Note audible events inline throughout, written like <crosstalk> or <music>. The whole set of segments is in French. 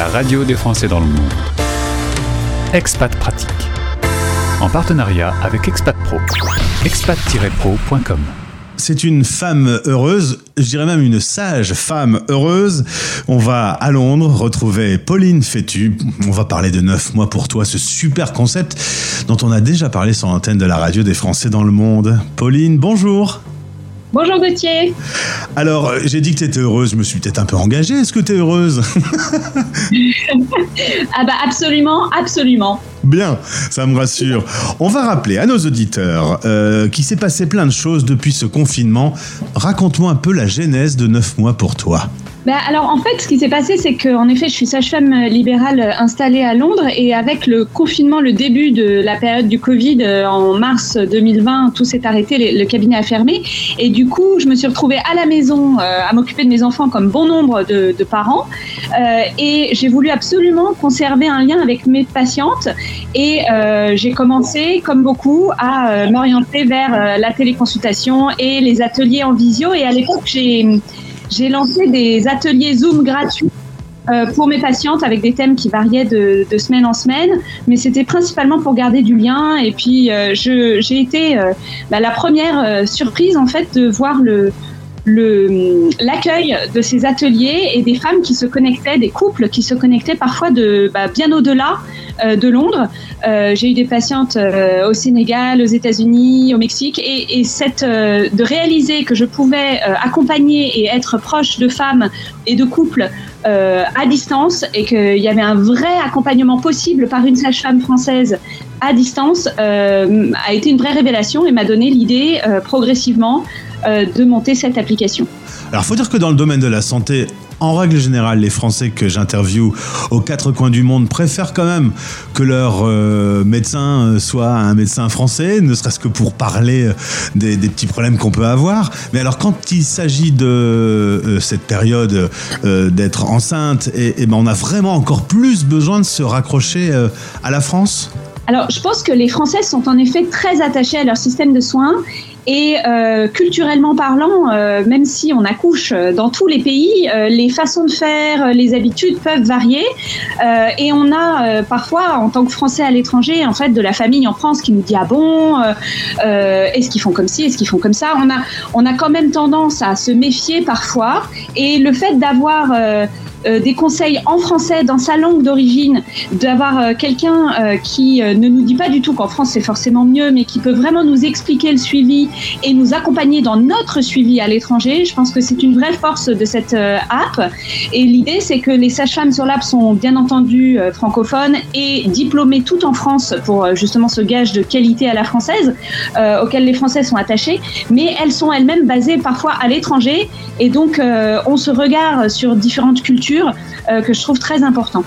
la radio des Français dans le monde. Expat Pratique. En partenariat avec Expat Pro. expat-pro.com. C'est une femme heureuse, je dirais même une sage femme heureuse. On va à Londres retrouver Pauline Fétu. On va parler de 9 mois pour toi, ce super concept dont on a déjà parlé sur l'antenne de la radio des Français dans le monde. Pauline, bonjour. Bonjour Gauthier. Alors, j'ai dit que tu étais heureuse, je me suis peut-être un peu engagée. Est-ce que tu es heureuse? <laughs> Ah bah absolument, absolument. Bien, ça me rassure. On va rappeler à nos auditeurs euh, qu'il s'est passé plein de choses depuis ce confinement. Raconte-moi un peu la genèse de 9 mois pour toi. Bah, alors en fait, ce qui s'est passé, c'est qu'en effet, je suis sage-femme libérale installée à Londres et avec le confinement, le début de la période du Covid euh, en mars 2020, tout s'est arrêté, le cabinet a fermé et du coup, je me suis retrouvée à la maison euh, à m'occuper de mes enfants comme bon nombre de, parents euh, et j'ai voulu absolument conserver un lien avec mes patientes et j'ai commencé, comme beaucoup, à m'orienter vers la téléconsultation et les ateliers en visio et à l'époque, j'ai lancé des ateliers Zoom gratuits euh, pour mes patientes avec des thèmes qui variaient de, semaine en semaine, mais c'était principalement pour garder du lien. Et puis, euh, j'ai été euh, bah, la première surprise en fait de voir le, l'accueil de ces ateliers et des femmes qui se connectaient, des couples qui se connectaient parfois de bah, bien au-delà euh, de Londres. Euh, j'ai eu des patientes euh, au Sénégal, aux États-Unis, au Mexique, et, de réaliser que je pouvais accompagner et être proche de femmes et de couples à distance et qu'il y avait un vrai accompagnement possible par une sage-femme française à distance a été une vraie révélation et m'a donné l'idée progressivement de monter cette application. Alors, faut dire que dans le domaine de la santé, en règle générale, les Français que j'interviewe aux quatre coins du monde préfèrent quand même que leur euh, médecin euh, soit un médecin français, ne serait-ce que pour parler euh, des, petits problèmes qu'on peut avoir. Mais alors, quand il s'agit de cette période d'être enceinte, et, et ben on a vraiment encore plus besoin de se raccrocher à la France? Alors, je pense que les Français sont en effet très attachés à leur système de soins et euh, culturellement parlant, euh, même si on accouche dans tous les pays, euh, les façons de faire, les habitudes peuvent varier. et on a parfois, en tant que Français à l'étranger, en fait, de la famille en France qui nous dit ah bon, est-ce qu'ils font comme ci, est-ce qu'ils font comme ça? On a, on a quand même tendance à se méfier parfois. Et le fait d'avoir euh, des conseils en français dans sa langue d'origine, d'avoir euh, quelqu'un euh, qui ne nous dit pas du tout qu'en France c'est forcément mieux, mais qui peut vraiment nous expliquer le suivi et nous accompagner dans notre suivi à l'étranger. Je pense que c'est une vraie force de cette app. Et l'idée, c'est que les sages-femmes sur l'app sont bien entendu francophones et diplômées tout en France pour justement ce gage de qualité à la française auquel les Français sont attachés, mais elles sont elles-mêmes basées parfois à l'étranger et donc on se regarde sur différentes cultures euh, que je trouve très important.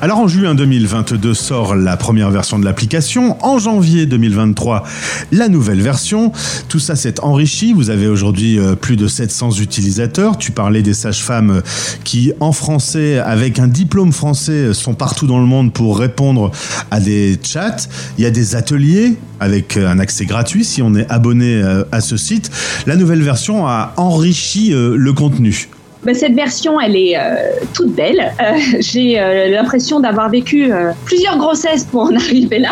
Alors en juin 2022 sort la première version de l'application. En janvier 2023, la nouvelle version. Tout ça s'est enrichi. Vous avez aujourd'hui euh, plus de 700 utilisateurs. Tu parlais des sages-femmes qui, en français, avec un diplôme français, sont partout dans le monde pour répondre à des chats. Il y a des ateliers avec un accès gratuit si on est abonné euh, à ce site. La nouvelle version a enrichi le contenu. Ben, cette version, elle est euh, toute belle. Euh, <laughs> j'ai euh, l'impression d'avoir vécu plusieurs grossesses pour en <laughs> arriver là.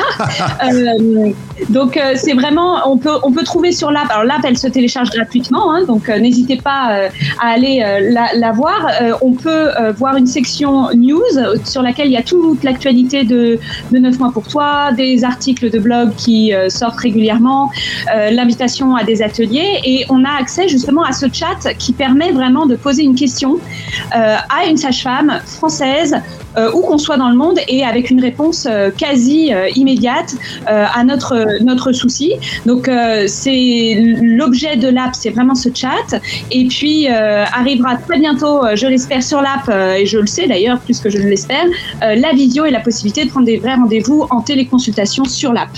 <laughs> donc c'est vraiment, on peut, on peut trouver sur l'app. Alors l'app, elle se télécharge gratuitement, hein, donc n'hésitez pas à aller la, la, voir. on peut voir une section news sur laquelle il y a toute l'actualité de, de 9 mois pour toi, des articles de blog qui sortent régulièrement, l'invitation à des ateliers, et on a accès justement à ce chat qui permet vraiment de poser une euh, à une sage-femme française euh, où qu'on soit dans le monde et avec une réponse euh, quasi immédiate à notre notre souci. Donc c'est l'objet de l'app, c'est vraiment ce chat. Et puis arrivera très bientôt, je l'espère sur l'app et je le sais d'ailleurs plus que je l'espère, la visio et la possibilité de prendre des vrais rendez-vous en téléconsultation sur l'app.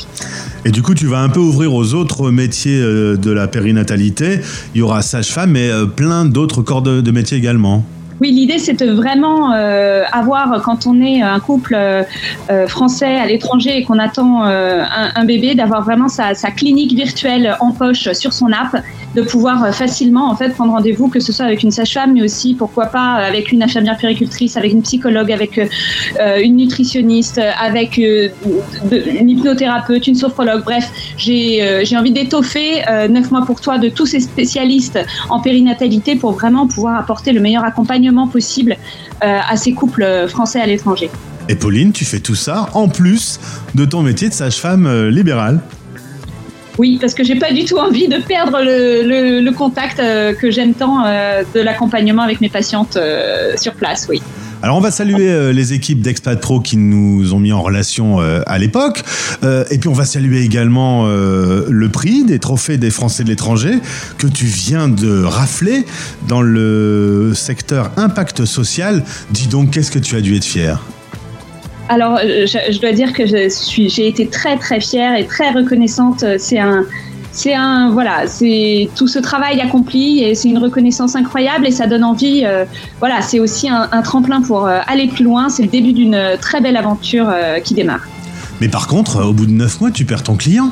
Et du coup, tu vas un peu ouvrir aux autres métiers de la périnatalité. Il y aura sage-femme, mais plein d'autres corps de métiers également. Oui, l'idée, c'est de vraiment euh, avoir, quand on est un couple euh, euh, français à l'étranger et qu'on attend un, bébé, d'avoir vraiment sa, clinique virtuelle en poche sur son app, de pouvoir facilement en fait prendre rendez-vous, que ce soit avec une sage-femme, mais aussi pourquoi pas avec une infirmière péricultrice, avec une psychologue, avec une nutritionniste, avec une hypnothérapeute, une sophrologue. Bref, j'ai envie d'étoffer neuf mois pour toi de tous ces spécialistes en périnatalité pour vraiment pouvoir apporter le meilleur accompagnement possible euh, à ces couples français à l'étranger. Et Pauline, tu fais tout ça en plus de ton métier de sage-femme euh, libérale. Oui, parce que j'ai pas du tout envie de perdre le, contact euh, que j'aime tant de l'accompagnement avec mes patientes sur place, oui. Alors on va saluer euh, les équipes d'Expat Pro qui nous ont mis en relation euh, à l'époque. Euh, et puis on va saluer également le prix des trophées des Français de l'étranger que tu viens de rafler dans le secteur impact social. Dis donc, qu'est-ce que tu as dû être fier? Alors, je, dois dire que j'ai été très très fière et très reconnaissante. C'est un, c'est un voilà, c'est tout ce travail accompli et c'est une reconnaissance incroyable et ça donne envie. Euh, voilà, c'est aussi un, tremplin pour euh, aller plus loin. C'est le début d'une très belle aventure euh, qui démarre. Mais par contre, au bout de neuf mois, tu perds ton client.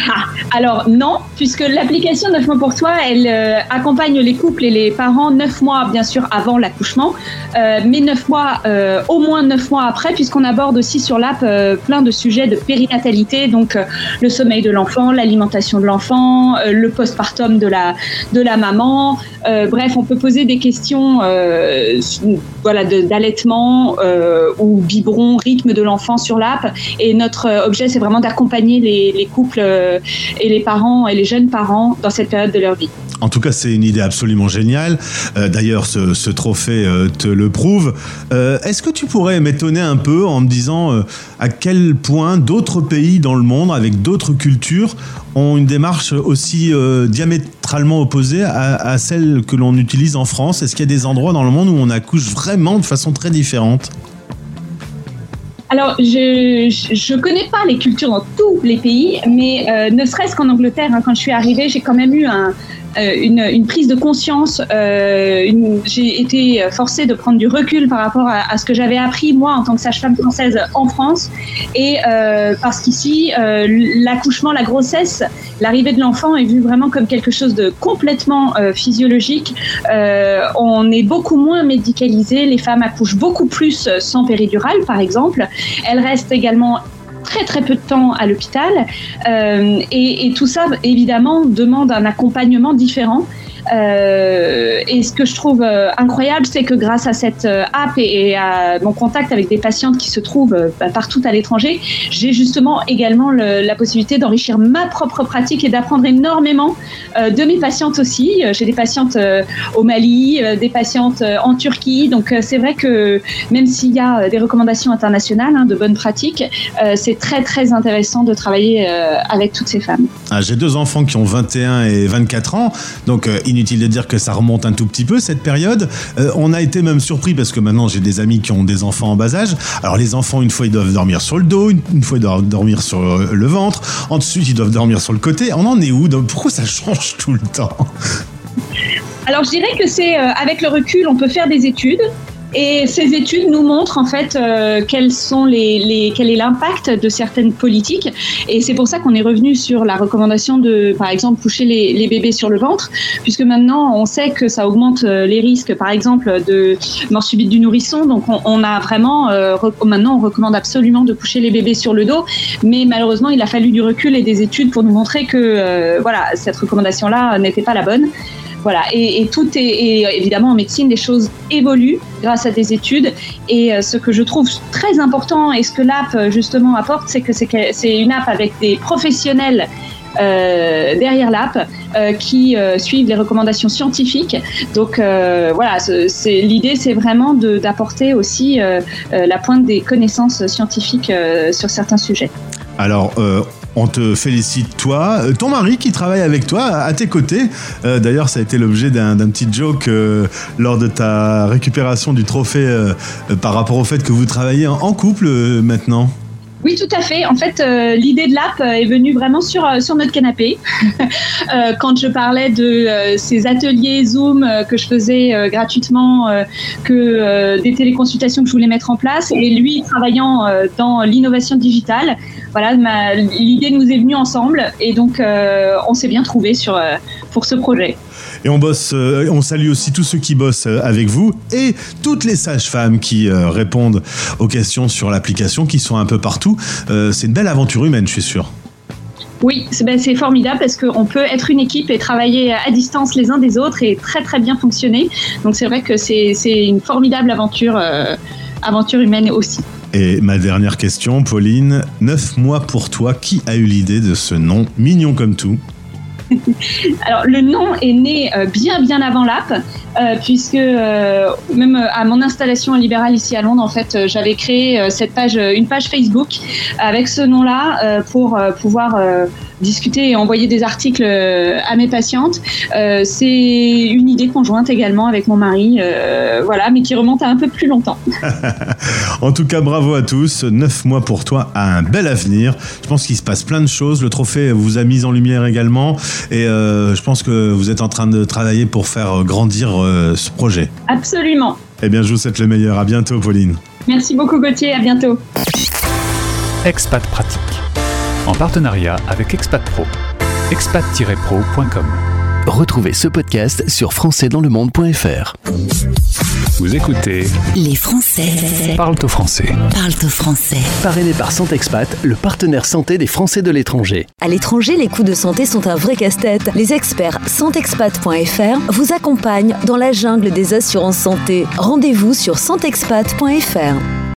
Ah, <laughs> alors non, puisque l'application 9 mois pour toi, elle euh, accompagne les couples et les parents 9 mois bien sûr avant l'accouchement, euh, mais 9 mois, euh, au moins 9 mois après, puisqu'on aborde aussi sur l'app plein de sujets de périnatalité, donc le sommeil de l'enfant, l'alimentation de l'enfant, le postpartum de la, de la maman. bref, on peut poser des questions voilà, d'allaitement ou biberon, rythme de l'enfant sur l'app. Et notre objet, c'est vraiment d'accompagner les, les couples euh, et les parents et les jeunes parents dans cette période de leur vie. En tout cas, c'est une idée absolument géniale. Euh, d'ailleurs, ce, trophée euh, te le prouve. Est-ce que tu pourrais m'étonner un peu en me disant à quel point d'autres pays dans le monde, avec d'autres cultures, ont une démarche aussi diamétralement opposée à, à celle que l'on utilise en France? Est-ce qu'il y a des endroits dans le monde où on accouche vraiment de façon très différente? Alors, je ne connais pas les cultures dans tous les pays, mais euh, ne serait-ce qu'en Angleterre, hein, quand je suis arrivée, j'ai quand même eu un, une, une, prise de conscience. Euh, j'ai été forcée de prendre du recul par rapport à, à ce que j'avais appris moi en tant que sage-femme française en France, et euh, parce qu'ici, euh, l'accouchement, la grossesse, l'arrivée de l'enfant est vue vraiment comme quelque chose de complètement euh, physiologique. on est beaucoup moins médicalisé, les femmes accouchent beaucoup plus sans péridurale, par exemple. Elles restent également très très peu de temps à l'hôpital. Euh, et, et, tout ça, évidemment, demande un accompagnement différent. Euh, et ce que je trouve euh, incroyable, c'est que grâce à cette euh, app et, à mon contact avec des patientes qui se trouvent bah, partout à l'étranger, j'ai justement également la possibilité d'enrichir ma propre pratique et d'apprendre énormément de mes patientes aussi. J'ai des patientes au Mali, des patientes en Turquie. Donc c'est vrai que même s'il y a des recommandations internationales hein, de bonnes pratiques, c'est très très intéressant de travailler avec toutes ces femmes. Ah, j'ai deux enfants qui ont 21 et 24 ans, donc inutile de dire que ça remonte un tout petit peu cette période. Euh, on a été même surpris parce que maintenant j'ai des amis qui ont des enfants en bas âge. Alors les enfants, une fois ils doivent dormir sur le dos, une, fois ils doivent dormir sur euh, le ventre, ensuite ils doivent dormir sur le côté. On en est où? Pourquoi ça change tout le temps? Alors je dirais que c'est euh, avec le recul, on peut faire des études. Et ces études nous montrent en fait euh, quels sont les, les, quel est l'impact de certaines politiques. Et c'est pour ça qu'on est revenu sur la recommandation de, par exemple, coucher les, les, bébés sur le ventre, puisque maintenant on sait que ça augmente euh, les risques, par exemple, de mort subite du nourrisson. Donc on, a vraiment, euh, maintenant on recommande absolument de coucher les bébés sur le dos. Mais malheureusement, il a fallu du recul et des études pour nous montrer que voilà, cette recommandation-là n'était pas la bonne. Voilà, et, tout est et évidemment en médecine, les choses évoluent grâce à des études. Et euh, ce que je trouve très important et ce que l'app euh, justement apporte, c'est que c'est une app avec des professionnels euh, derrière l'app qui suivent les recommandations scientifiques. Donc voilà, l'idée, c'est vraiment d'apporter aussi la pointe des connaissances scientifiques sur certains sujets. Alors, on te félicite toi, euh, ton mari qui travaille avec toi à tes côtés. Euh, d'ailleurs, ça a été l'objet d'un petit joke euh, lors de ta récupération du trophée par rapport au fait que vous travaillez en, couple maintenant. Oui, tout à fait. En fait, euh, l'idée de l'app est venue vraiment sur, euh, sur notre canapé. <laughs> euh, quand je parlais de euh, ces ateliers Zoom euh, que je faisais euh, gratuitement, euh, que des téléconsultations que je voulais mettre en place, et lui travaillant dans l'innovation digitale, voilà, l'idée nous est venue ensemble, et donc on s'est bien trouvé sur pour ce projet. Et on bosse, on salue aussi tous ceux qui bossent avec vous et toutes les sages-femmes qui répondent aux questions sur l'application, qui sont un peu partout. c'est une belle aventure humaine, je suis sûr. Oui, ben, c'est formidable parce qu'on peut être une équipe et travailler à distance les uns des autres et très très bien fonctionner. Donc c'est vrai que c'est une formidable aventure, euh, aventure humaine aussi. Et ma dernière question, Pauline, neuf mois pour toi, qui a eu l'idée de ce nom mignon comme tout? <laughs> Alors le nom est né euh, bien bien avant l'app, euh, puisque euh, même à mon installation libérale ici à Londres, en fait, j'avais créé cette page, une page Facebook avec ce nom-là pour pouvoir discuter et envoyer des articles à mes patientes. C'est une idée conjointe également avec mon mari, voilà, mais qui remonte à un peu plus longtemps. <laughs> en tout cas, bravo à tous. Neuf mois pour toi a un bel avenir. Je pense qu'il se passe plein de choses. Le trophée vous a mis en lumière également. Et euh, je pense que vous êtes en train de travailler pour faire grandir euh, ce projet. Absolument. Eh bien, je vous souhaite le meilleur. À bientôt, Pauline. Merci beaucoup, Gauthier. À bientôt. Expat Pratique. En partenariat avec Expat Pro. expat-pro.com. Retrouvez ce podcast sur françaisdanslemonde.fr. Vous écoutez Les Français parlent au français. Parlent au français. Parrainé par Santexpat, le partenaire santé des Français de l'étranger. À l'étranger, les coûts de santé sont un vrai casse-tête. Les experts santexpat.fr vous accompagnent dans la jungle des assurances santé. Rendez-vous sur santexpat.fr.